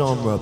genre.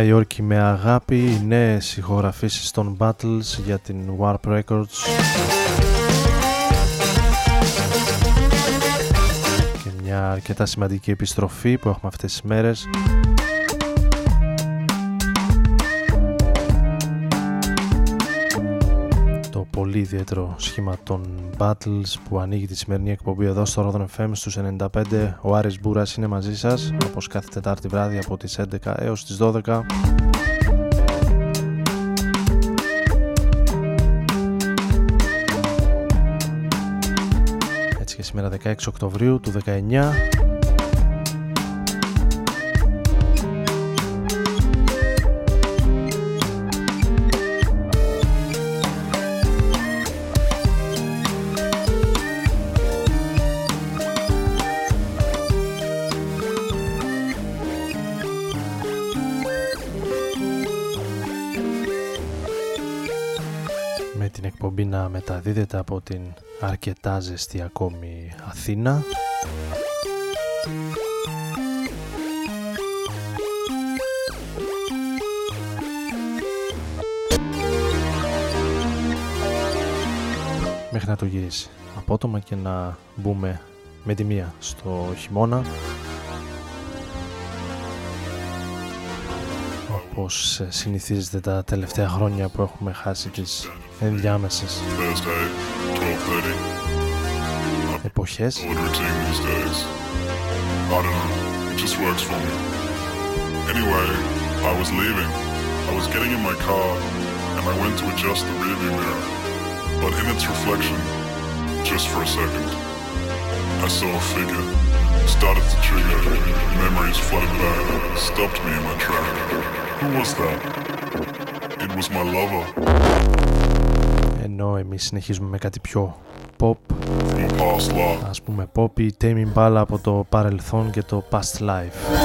Νέα Υόρκη με αγάπη, οι νέες ηχογραφήσεις των Battles για την Warp Records. Και μια αρκετά σημαντική επιστροφή που έχουμε αυτές τις μέρες πολύ πολύ ιδιαίτερο σχήμα των Battles που ανοίγει τη σημερινή εκπομπή εδώ στο Rodon FM στους 95. Ο Άρης Μπούρας είναι μαζί σας όπως κάθε Τετάρτη βράδυ από τις 11 έως τις 12. Έτσι και σήμερα 16 Οκτωβρίου του 19 μεταδίδεται από την αρκετά ζεστή ακόμη Αθήνα. Μέχρι να το γυρίσεις απότομα και να μπούμε με τη μία στο χειμώνα όπως συνηθίζεται τα τελευταία χρόνια που έχουμε χάσει τις ενδιάμεσες εποχές. Anyway, I was leaving. I was getting in my car and I went to adjust the rearview mirror. But in its reflection, just for a second, I saw a figure. Started to trigger. Memories flooded back. Stopped me in my track. Who was that? It was my lover. Ενώ εμείς συνεχίζουμε με κάτι πιο pop. Ας πούμε pop ή Tame Impala από το παρελθόν και το past life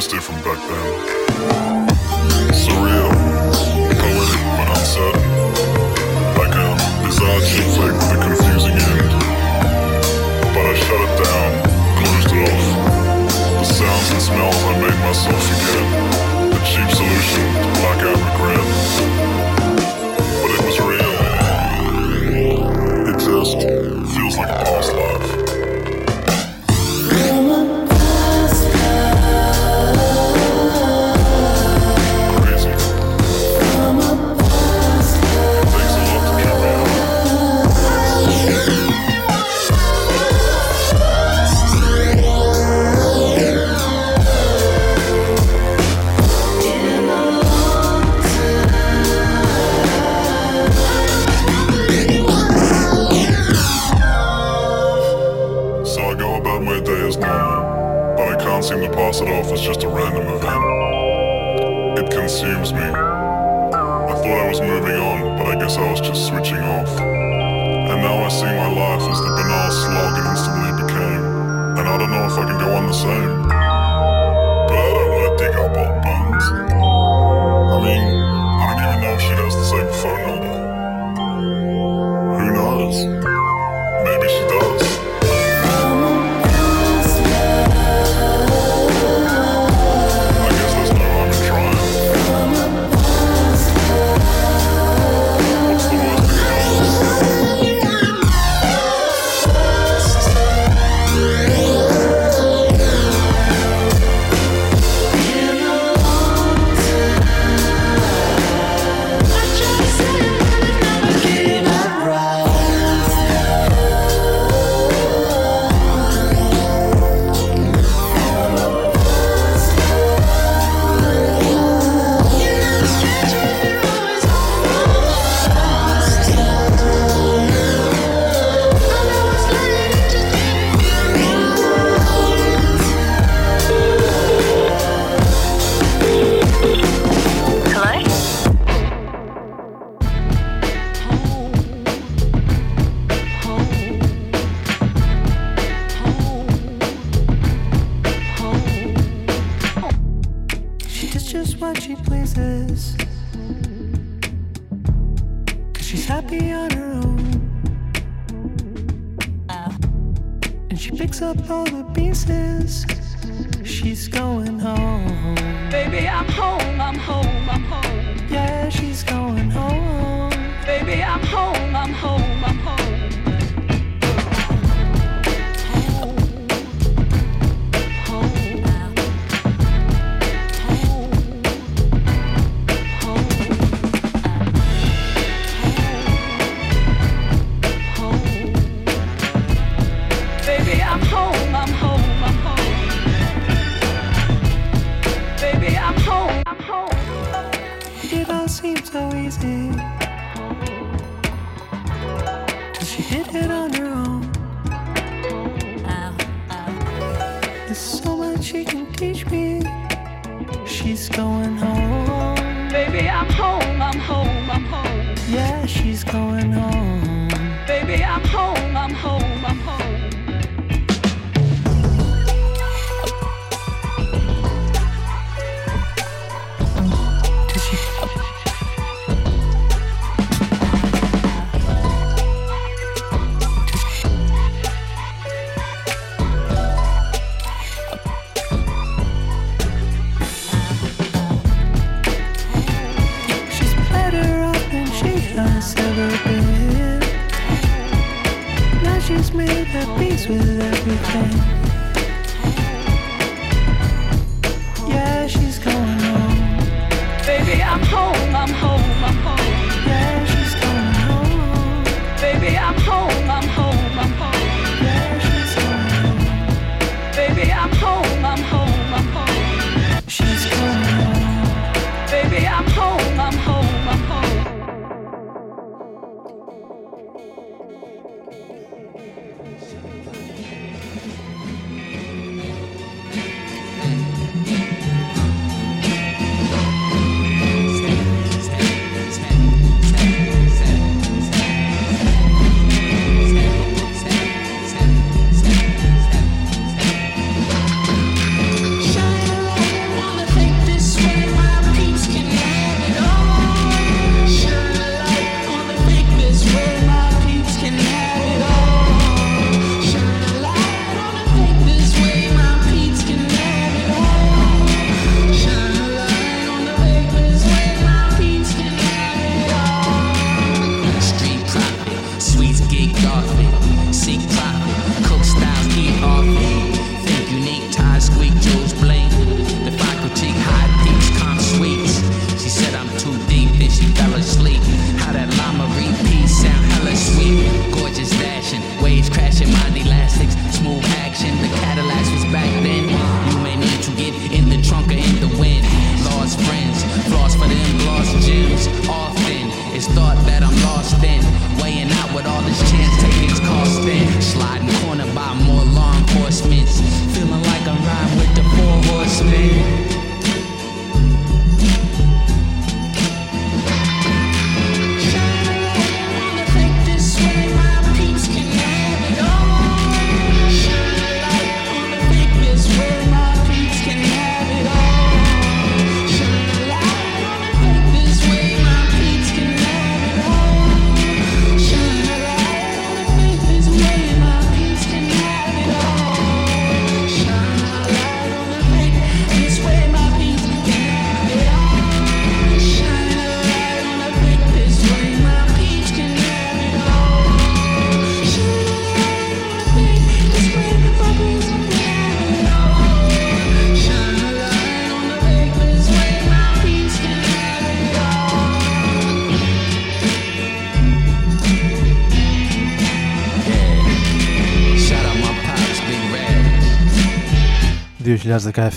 was different back then. Surreal, poetic but uncertain. Like a bizarre chick with a confusing end. But I shut it down, closed it off. The sounds and smells I made myself forget. A cheap solution to black out regret. But it was real. It just feels like a past life. Pass it off as just a random event. It consumes me. I thought I was moving on, but I guess I was just switching off. And now I see my life as the banal slog it instantly became. And I don't know if I can go on the same. But I don't want to dig up old bones. I mean, I don't even know if she has the same phone number.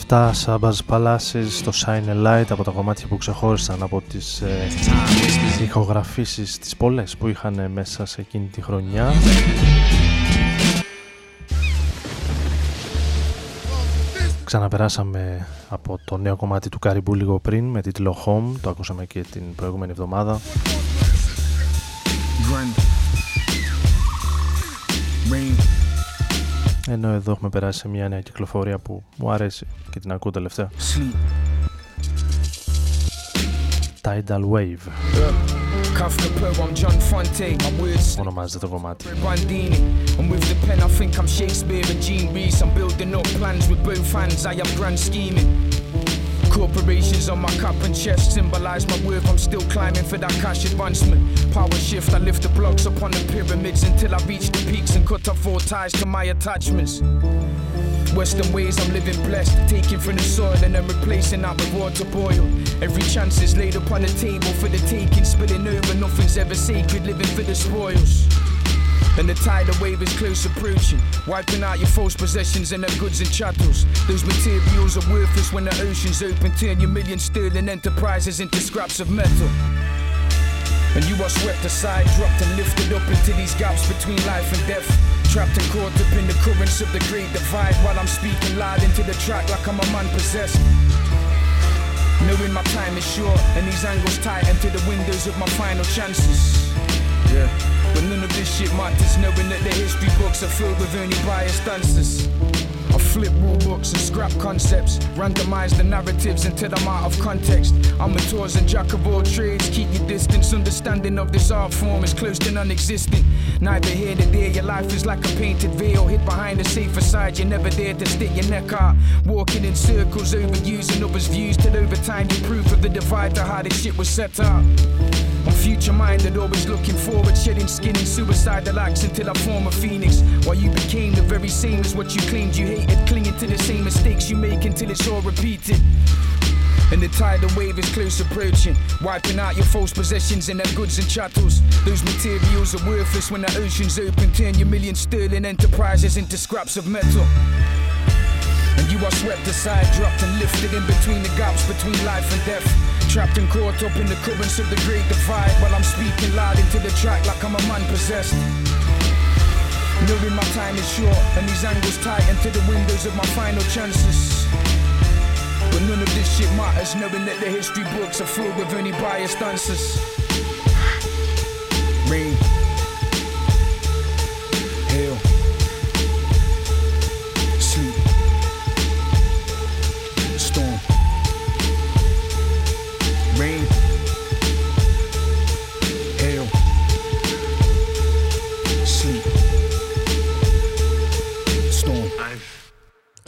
2017 Σάμπαζ Παλάσης στο Shine a Light από τα κομμάτια που ξεχώρισαν από τις ε, ηχογραφήσεις τις που είχαν μέσα σε εκείνη τη χρονιά. Ξαναπεράσαμε από το νέο κομμάτι του Καριμπού λίγο πριν με τίτλο Home το ακούσαμε και την προηγούμενη εβδομάδα ενώ εδώ έχουμε περάσει σε μια νέα κυκλοφορία που μου αρέσει και την ακούω τελευταία. Tidal Wave. Kafka Poe, I'm John Fonte. My words ονομάζεται το κομμάτι. Bandini. And with the pen, I think I'm Shakespeare and Gene Reese. I'm building up plans with both hands. I am grand scheming. Corporations on my cup and chest symbolize my worth. I'm still climbing for that cash advancement. Power shift, I lift the blocks upon the pyramids until I reach the peaks and cut off all ties to my attachments. Western ways, I'm living blessed. Taking from the soil and then replacing that with water boil. Every chance is laid upon the table for the taking, spilling over. Nothing's ever sacred, living for the spoils. And the tidal wave is close approaching, wiping out your false possessions and their goods and chattels. Those materials are worthless when the ocean's open. Turn your million sterling enterprises into scraps of metal. And you are swept aside, dropped and lifted up into these gaps between life and death. Trapped and caught up in the currents of the great divide while I'm speaking loud into the track like I'm a man possessed. Knowing my time is short and these angles tighten to the windows of my final chances. Yeah. But none of this shit matters, knowing that the history books are filled with only biased answers. I flip rule books and scrap concepts, randomize the narratives until I'm out of context. I'm a tours and jack of all trades, keep your distance. Understanding of this art form is close to non existent. Neither here nor there, your life is like a painted veil, hid behind a safer side. You never dare to stick your neck out. Walking in circles, overusing others' views, till over time you proof of the divide to how this shit was set up. Future minded, always looking forward, shedding skin in suicidal acts until I form a phoenix. While you became the very same as what you claimed you hated, clinging to the same mistakes you make until it's all repeated. And the tidal wave is close approaching, wiping out your false possessions and their goods and chattels. Those materials are worthless when the ocean's open, turn your million sterling enterprises into scraps of metal. And you are swept aside, dropped and lifted in between the gaps between life and death. Trapped and caught up in the currents of the great divide while I'm speaking loud into the track like I'm a man possessed. Knowing my time is short and these angles tighten to the windows of my final chances. But none of this shit matters, knowing that the history books are filled with only biased answers. Rain.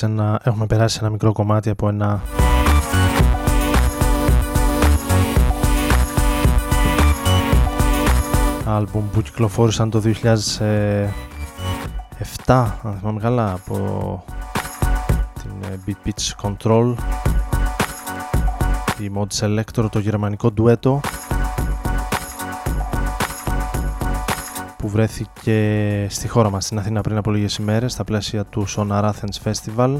Σε ένα, έχουμε περάσει ένα μικρό κομμάτι από ένα άλμπουμ που κυκλοφόρησαν το 2007 αν θυμάμαι καλά από την ε, Beat Pitch Control. Η Mod Selector το γερμανικό ντουέτο βρέθηκε στη χώρα μας στην Αθήνα πριν από λίγες ημέρες στα πλαίσια του Sonar Athens Festival.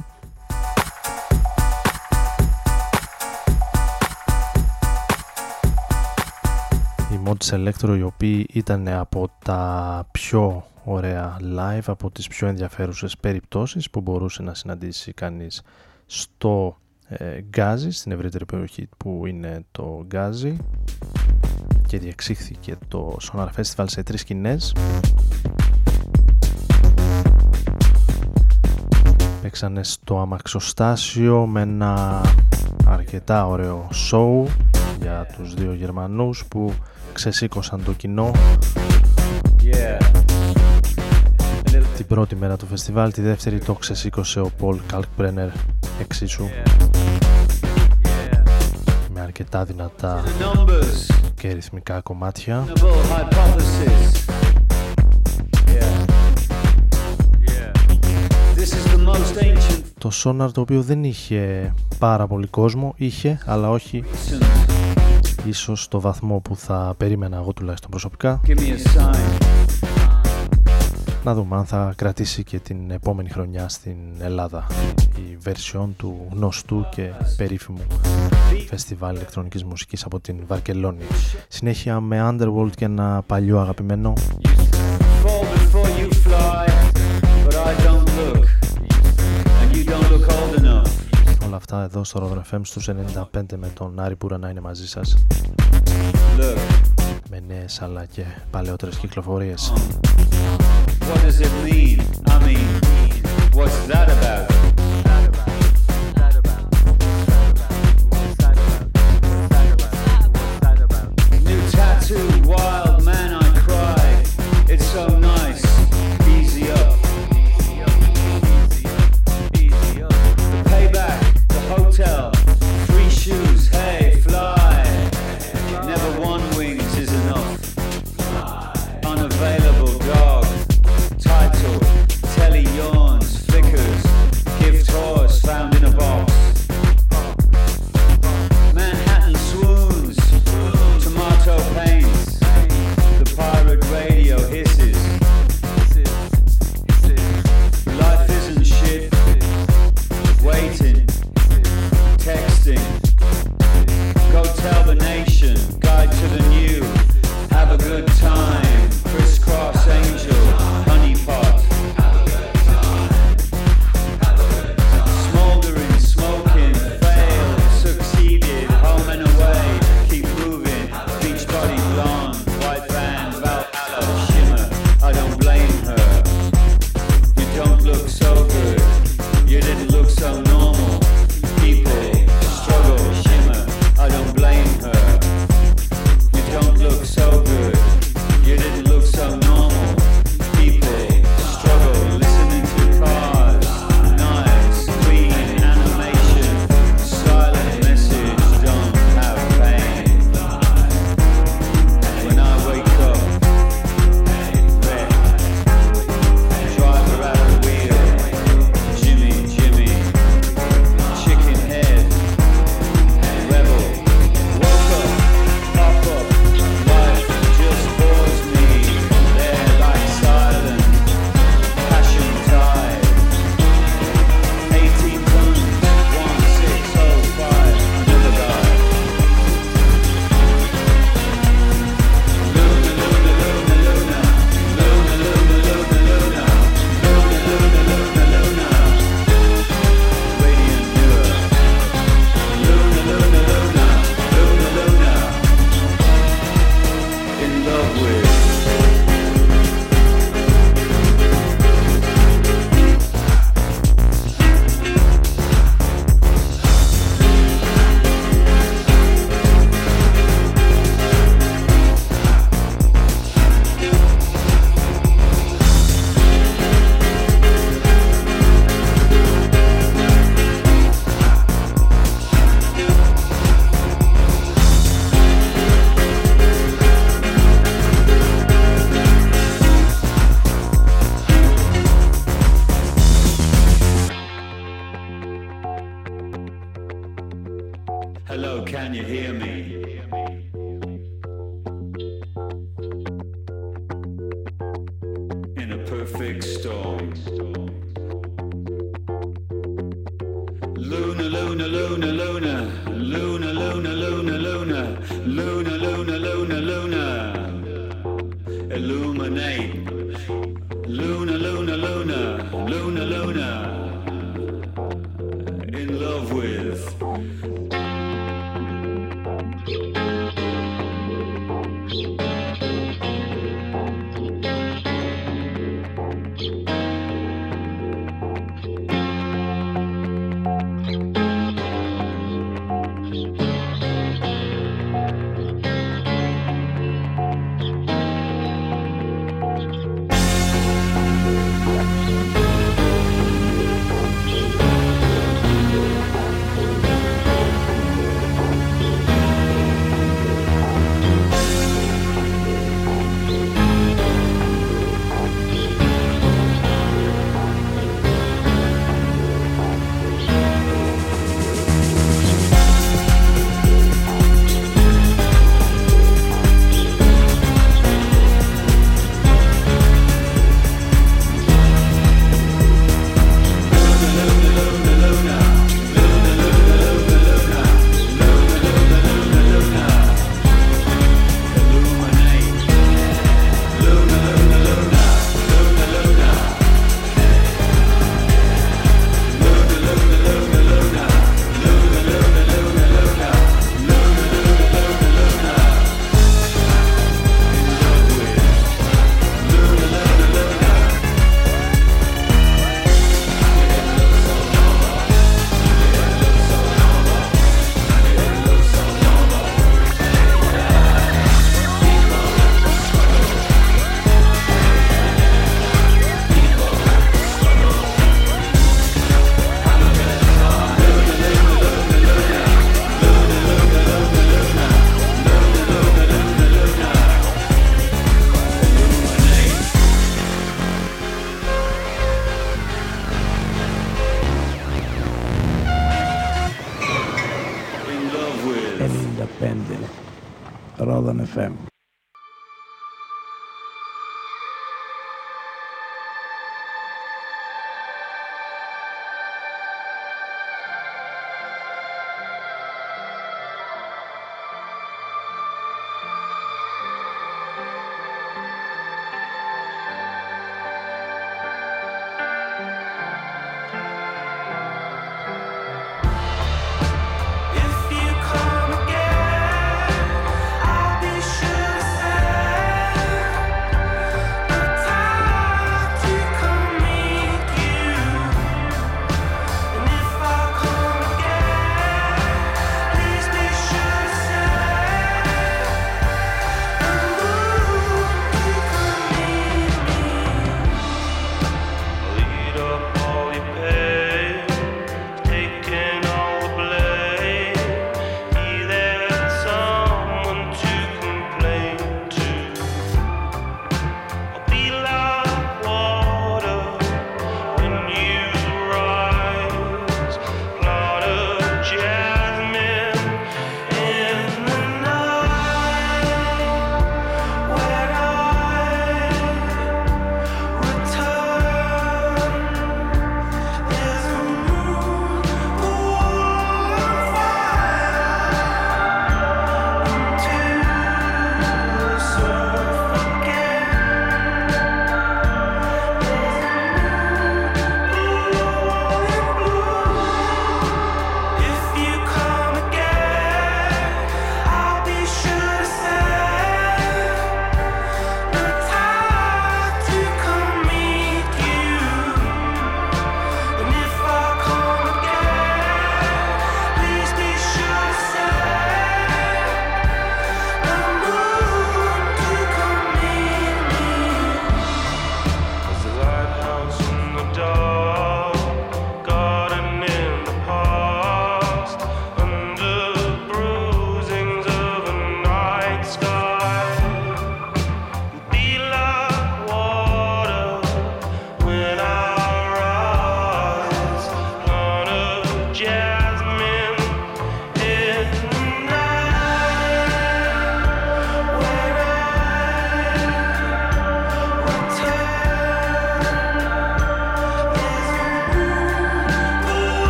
Mod Selector οι οποίοι ήταν από τα πιο ωραία live, από τις πιο ενδιαφέρουσες περιπτώσεις που μπορούσε να συναντήσει κανείς στο ε, Γκάζι, στην ευρύτερη περιοχή που είναι το Γκάζι και διεξήχθηκε το Sonar Festival σε τρεις σκηνές. Παίξανε στο αμαξοστάσιο με ένα αρκετά ωραίο show για τους δύο Γερμανούς που ξεσήκωσαν το κοινό. Την πρώτη μέρα του φεστιβάλ, τη δεύτερη το ξεσήκωσε ο Πολ Καλκμπρένερ εξίσου. Με αρκετά δυνατά και ρυθμικά κομμάτια. Το Sonar το οποίο δεν είχε πάρα πολύ κόσμο, είχε αλλά όχι ίσως στο βαθμό που θα περίμενα εγώ τουλάχιστον προσωπικά. Να δούμε αν θα κρατήσει και την επόμενη χρονιά στην Ελλάδα η version του γνωστού και περίφημου φεστιβάλ ηλεκτρονικής μουσικής από την Βαρκελόνη συνέχεια με Underworld και ένα παλιό αγαπημένο όλα αυτά εδώ στο Rodon FM στους 95 με τον Άρη Πούρα να είναι μαζί σας με νέες αλλά και παλαιότερες κυκλοφορίες What does it mean? I mean, what's that about? Perfect storm. Luna, Luna, Luna, Luna,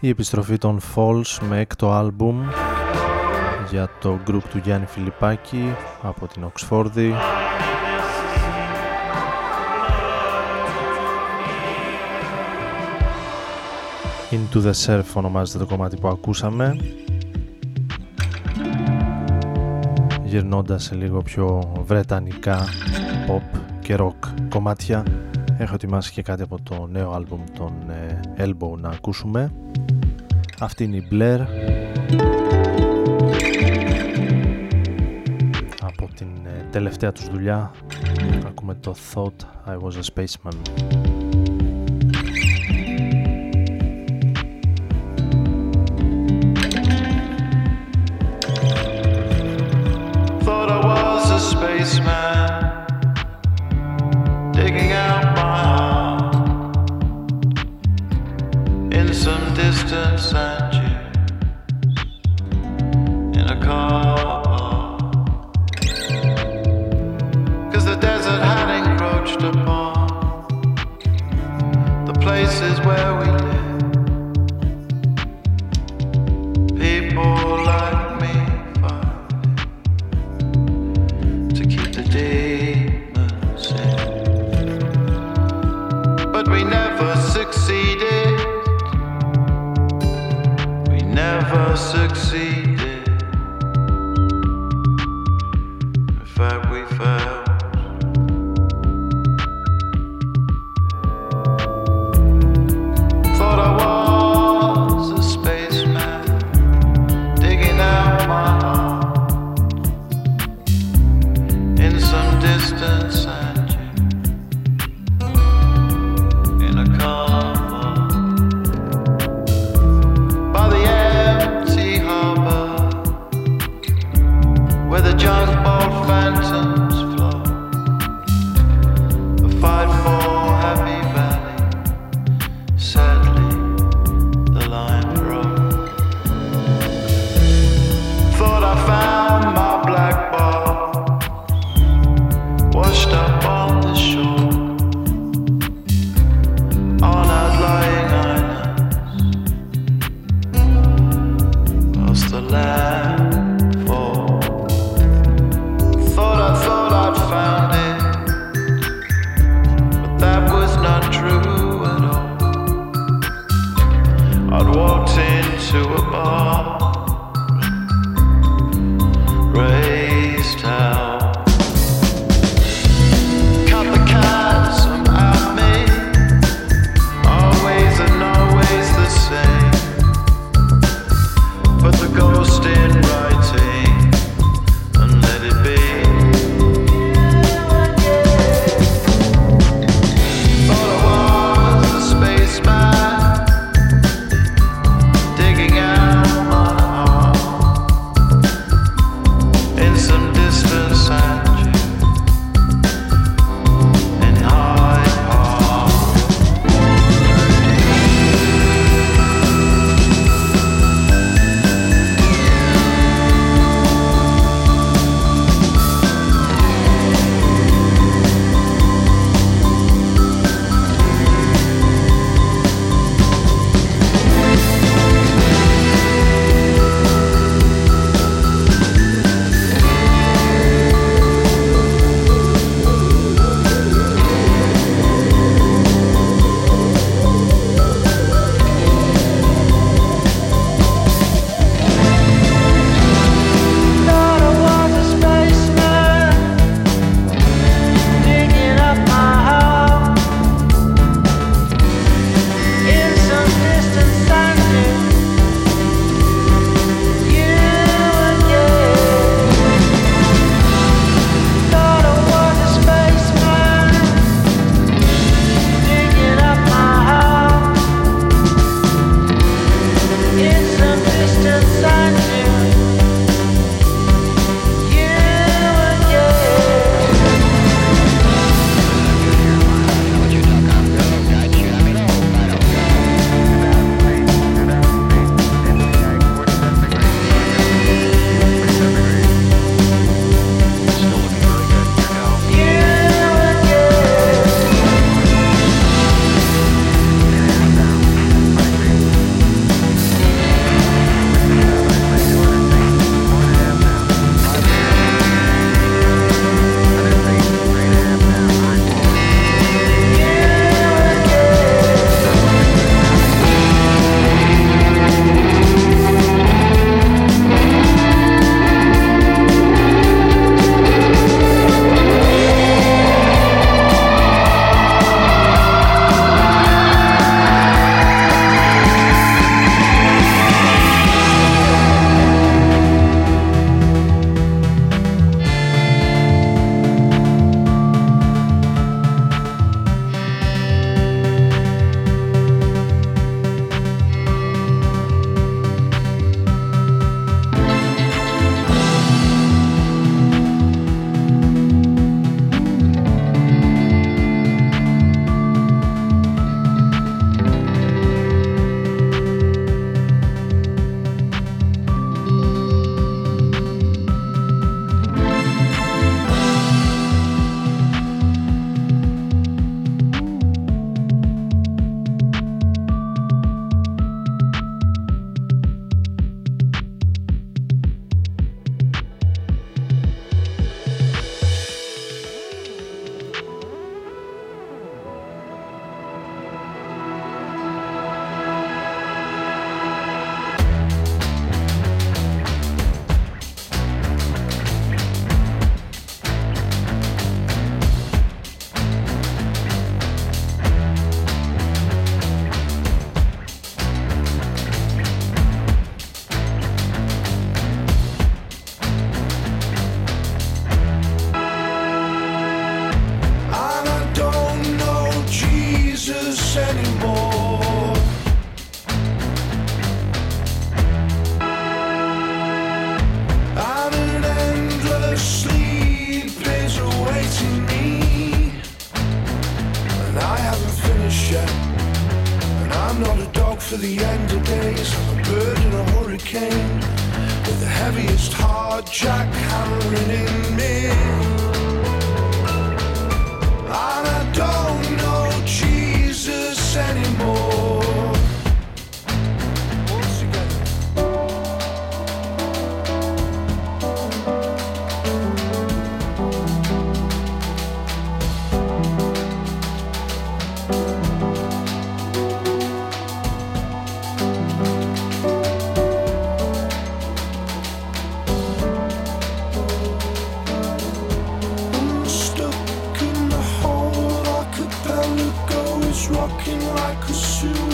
η επιστροφή των Falls με έκτο άλμπουμ για το group του Γιάννη Φιλιππάκη από την Οξφόρδη. Into the Surf ονομάζεται το κομμάτι που ακούσαμε. Γυρνώντας σε λίγο πιο βρετανικά pop και rock κομμάτια έχω ετοιμάσει και κάτι από το νέο άλμπουμ των ε, Elbow να ακούσουμε αυτή είναι η Blair. Από την ε, τελευταία τους δουλειά ακούμε το Thought I Was a Spaceman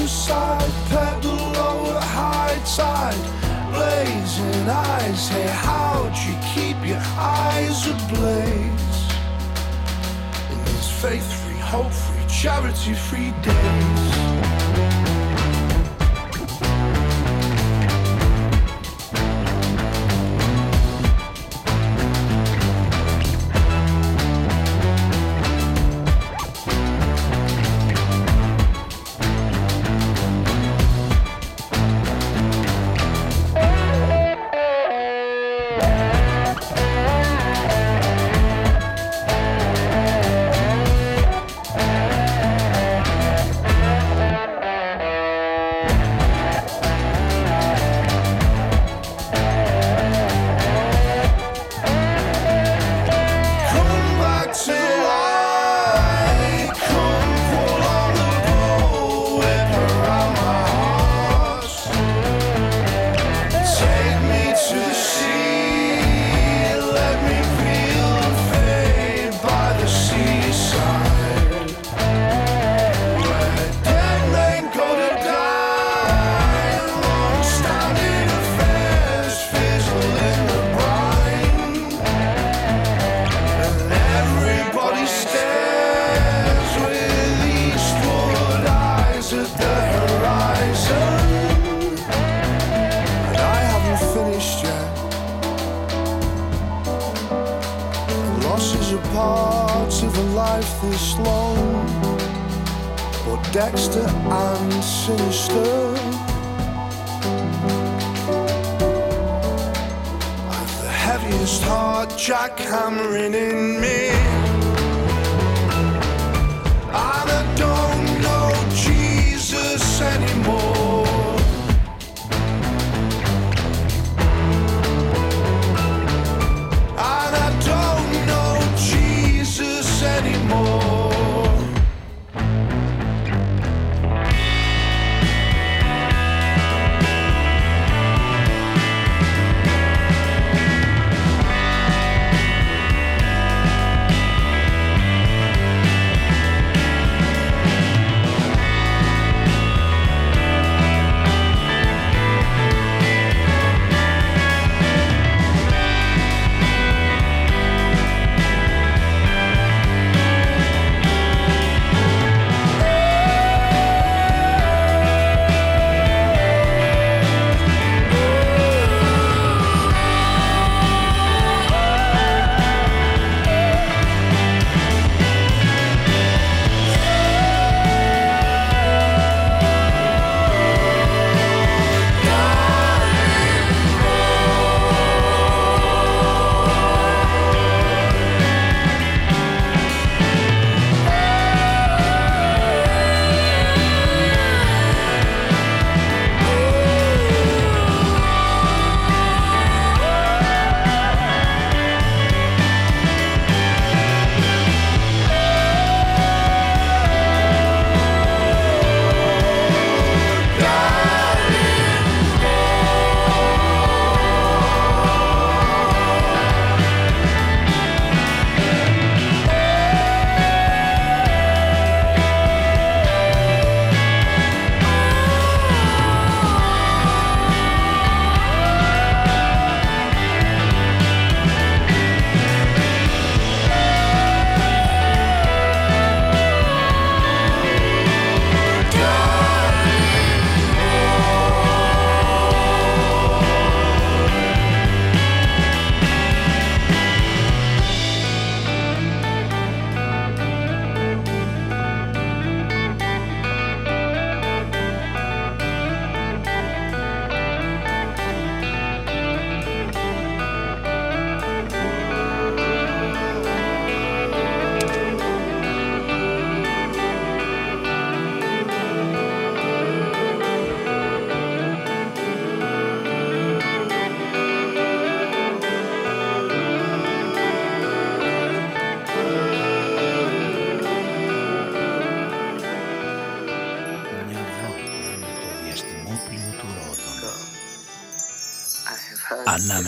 side, pedal lower, high tide, blazing eyes. Hey, how'd you keep your eyes ablaze in these faith-free, hope-free, charity-free days?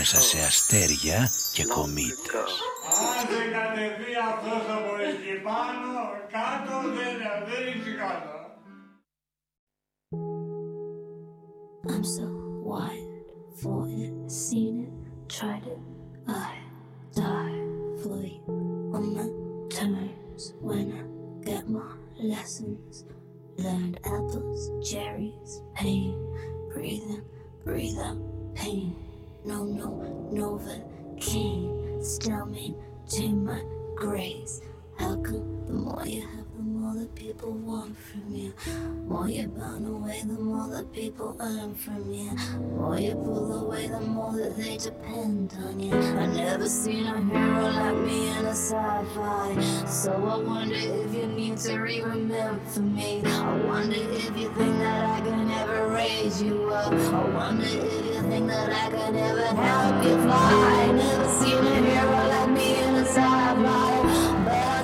ανάμεσα σε αστέρια και κομήτες. Άντε κατεβεί αυτός από εκεί πάνω, κάτω δεν, δεν είναι κάτω. I'm so wild for it, seen it, tried it. I die for you on my terms when I get my lessons. Learned apples, cherries, pain, breathing, breathe out pain. No, no, Novocaine, still maintain my grace. How come the more you have, more that people want from you? More you burn away, the more that people earn from you. More you pull away, the more that they depend on you. I never seen a hero like me in a sci-fi. So I wonder if you need to re-remember me. I wonder if you think that I can ever raise you up. I wonder if you think that I can ever help you fly. I never seen a hero like me in a sci-fi. But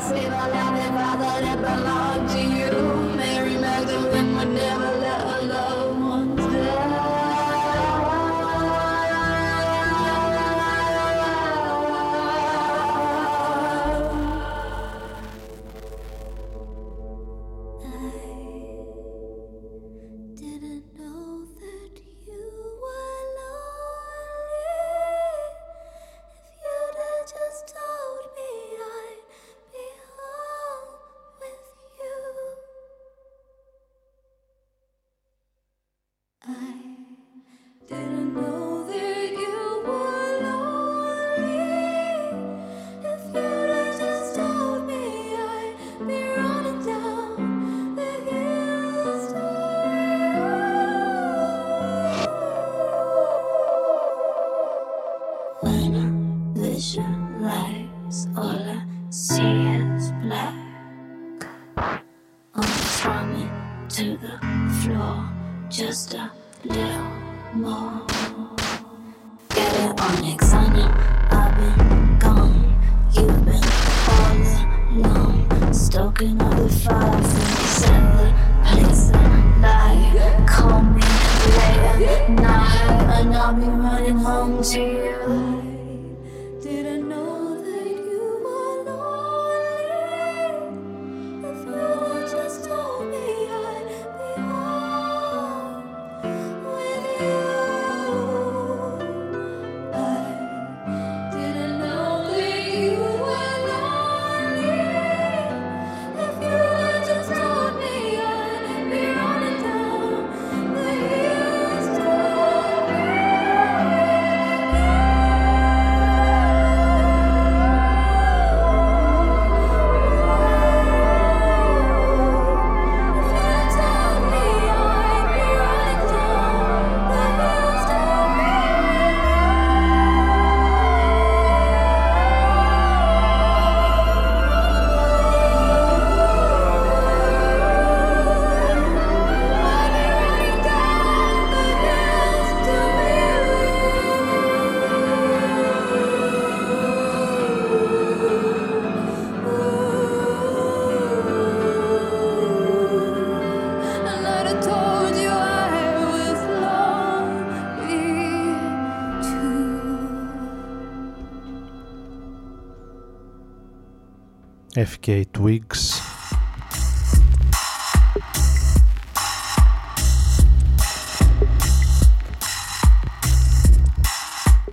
Twigs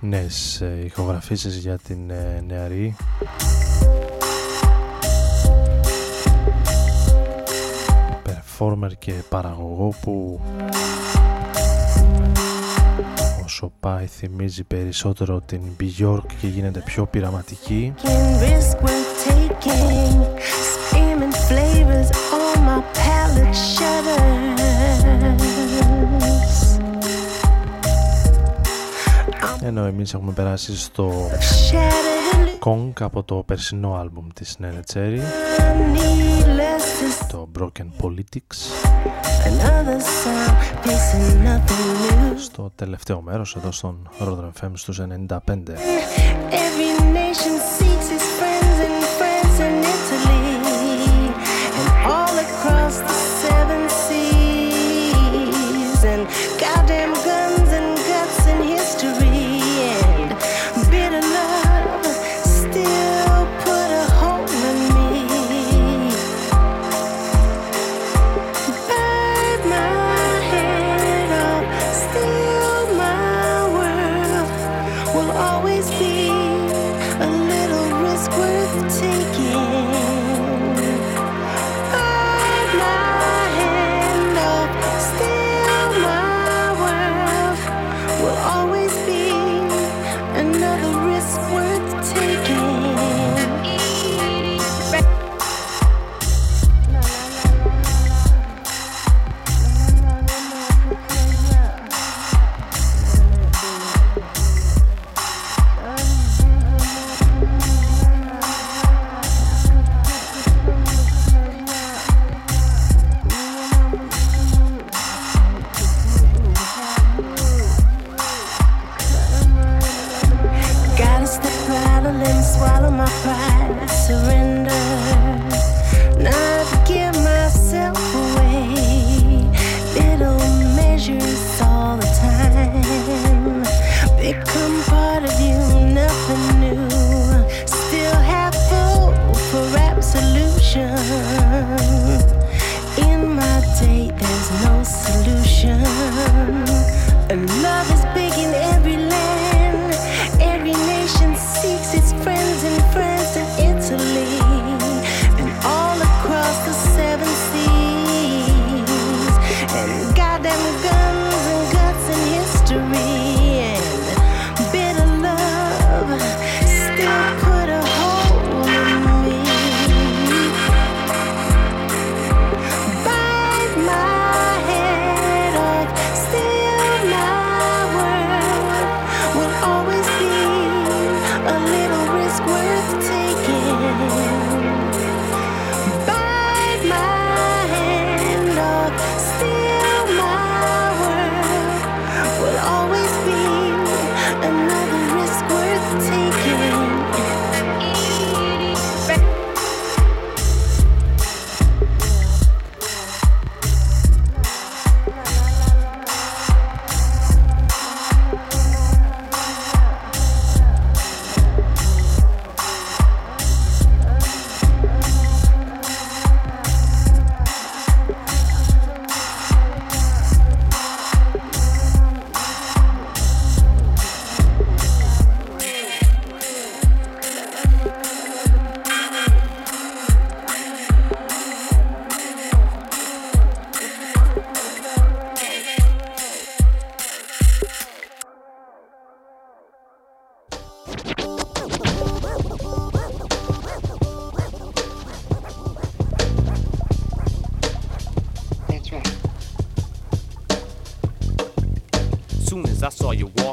νέες ε, ηχογραφήσεις για την ε, νεαρή. Performer και παραγωγό που όσο πάει θυμίζει περισσότερο την Bjork και γίνεται πιο πειραματική ενώ εμείς έχουμε περάσει στο Kong από το περσινό άλμπουμ της Nene Cherry Needless. to το Broken Politics. Another sound, facing nothing new. στο τελευταίο μέρος εδώ στον Rodron FM στους 95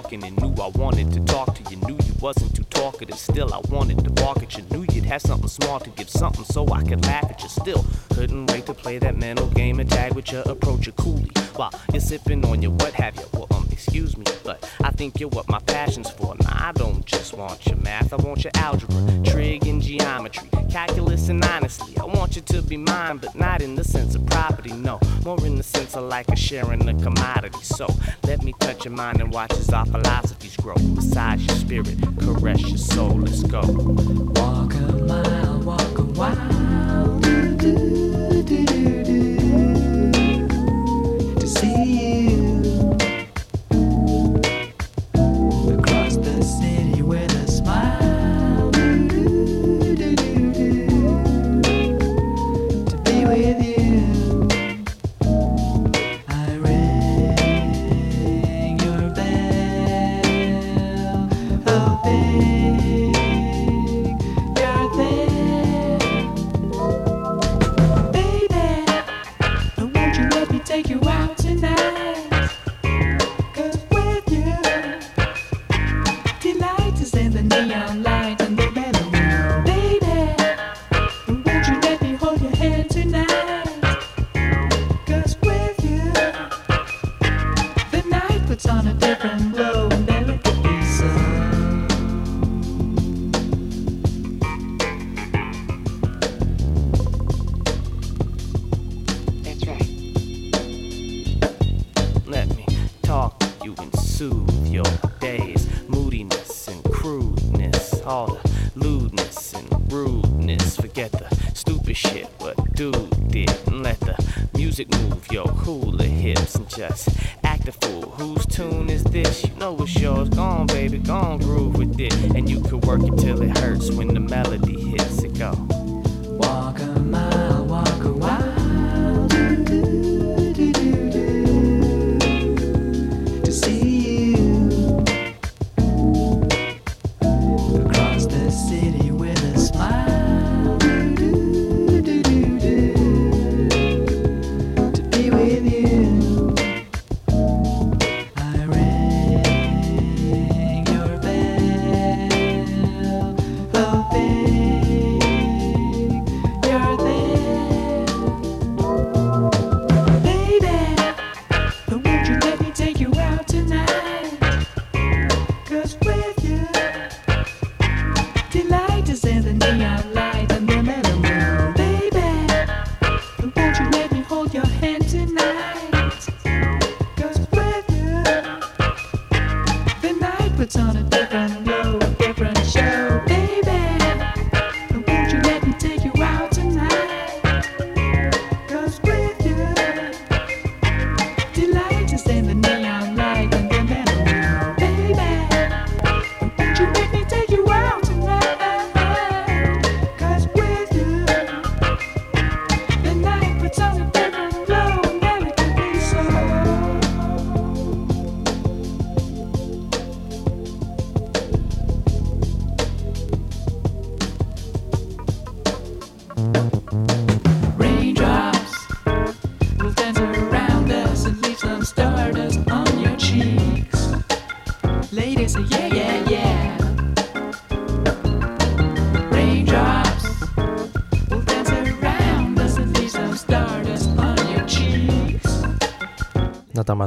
talking and knew I wanted to talk to you. Knew you wasn't too talkative, still I wanted to bark at you. Knew you'd have something smart to give something so I could laugh at you. Still couldn't wait to play that mental game and tag with your approach you coolly while you're sipping on your what have you. Well, um, excuse me, but I think you're what my passion's for. Now I don't just want your math, I want your algebra, trig and geometry, calculus and honestly. I want you to be mine, but not in the sense of property. No since I like a sharing a commodity. So let me touch your mind and watch as our philosophies grow. Massage your spirit, caress your soul. Let's go. Walk a mile, walk a while. Do, do, do, neon light.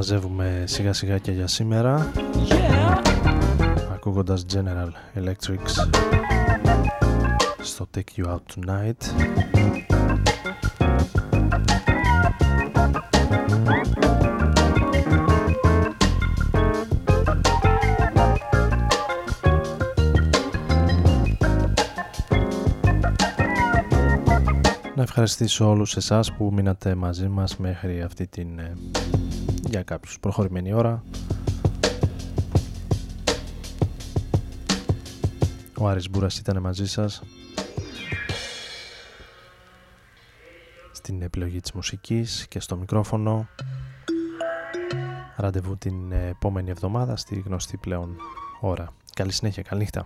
Μαζεύουμε σιγά σιγά και για σήμερα Yeah. ακούγοντας General Electrics στο Take You Out Tonight Να ευχαριστήσω όλους εσάς που μείνατε μαζί μας μέχρι αυτή την ε, για κάποιους προχωρημένη ώρα. Ο Άρης Μπούρας ήταν μαζί σας στην επιλογή της μουσικής και στο μικρόφωνο. Ραντεβού την επόμενη εβδομάδα στη γνωστή πλέον ώρα. Καλή συνέχεια, καλή νύχτα.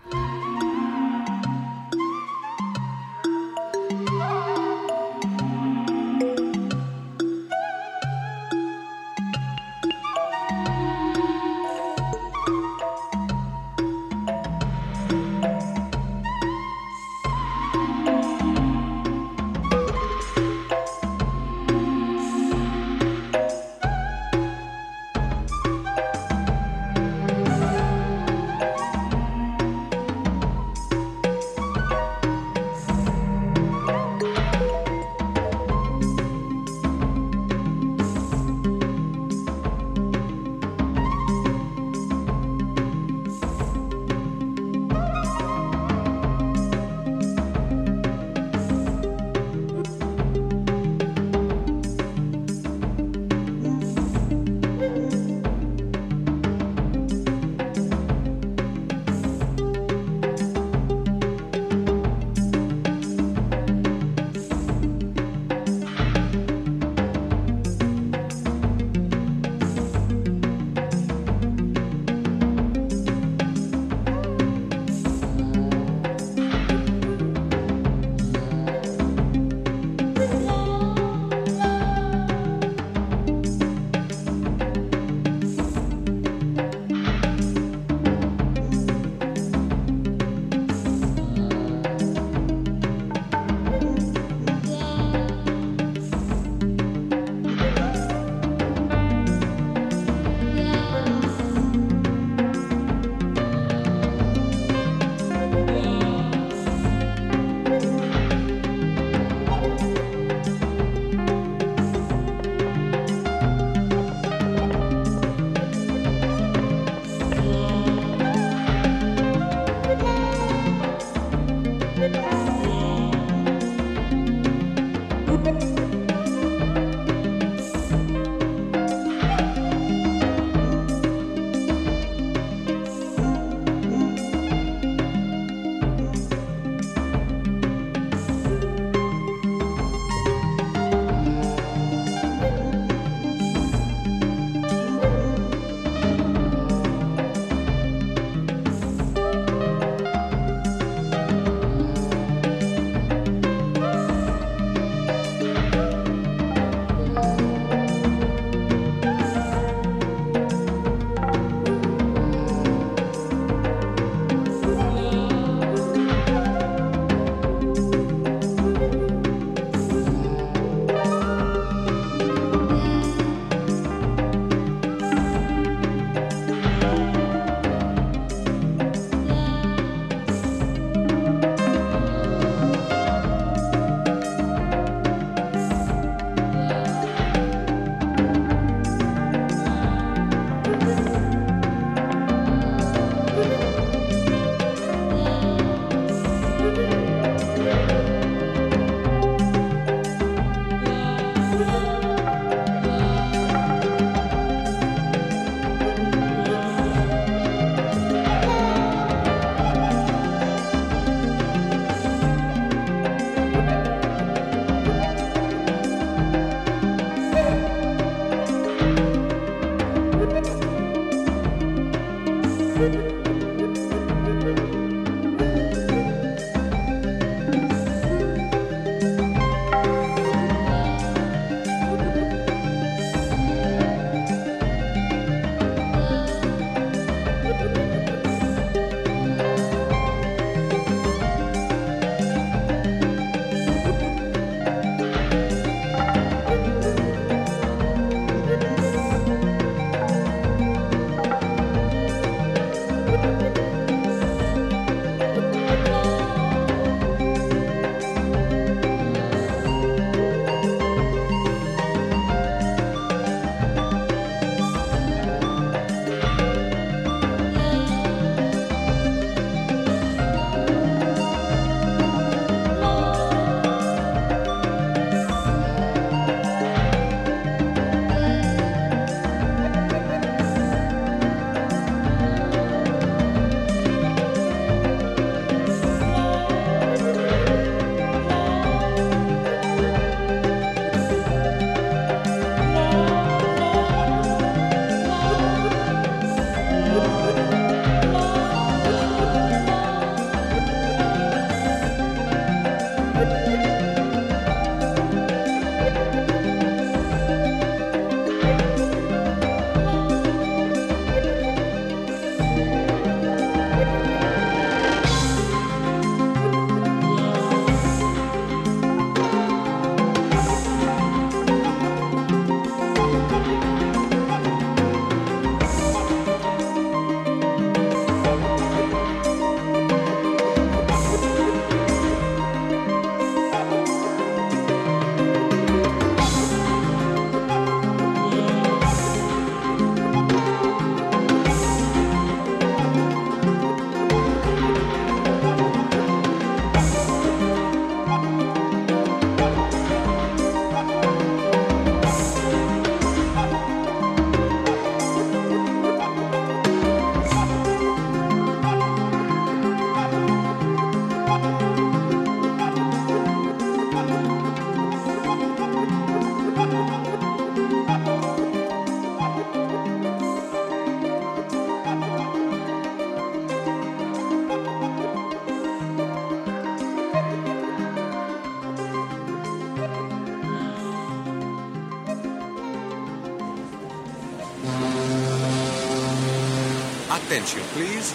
Attention please.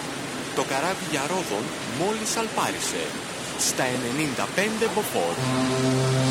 Το καράβι για Ρόδον μόλις αλπάρισε. Στα 95 μποφόρ. Πονάει ρε!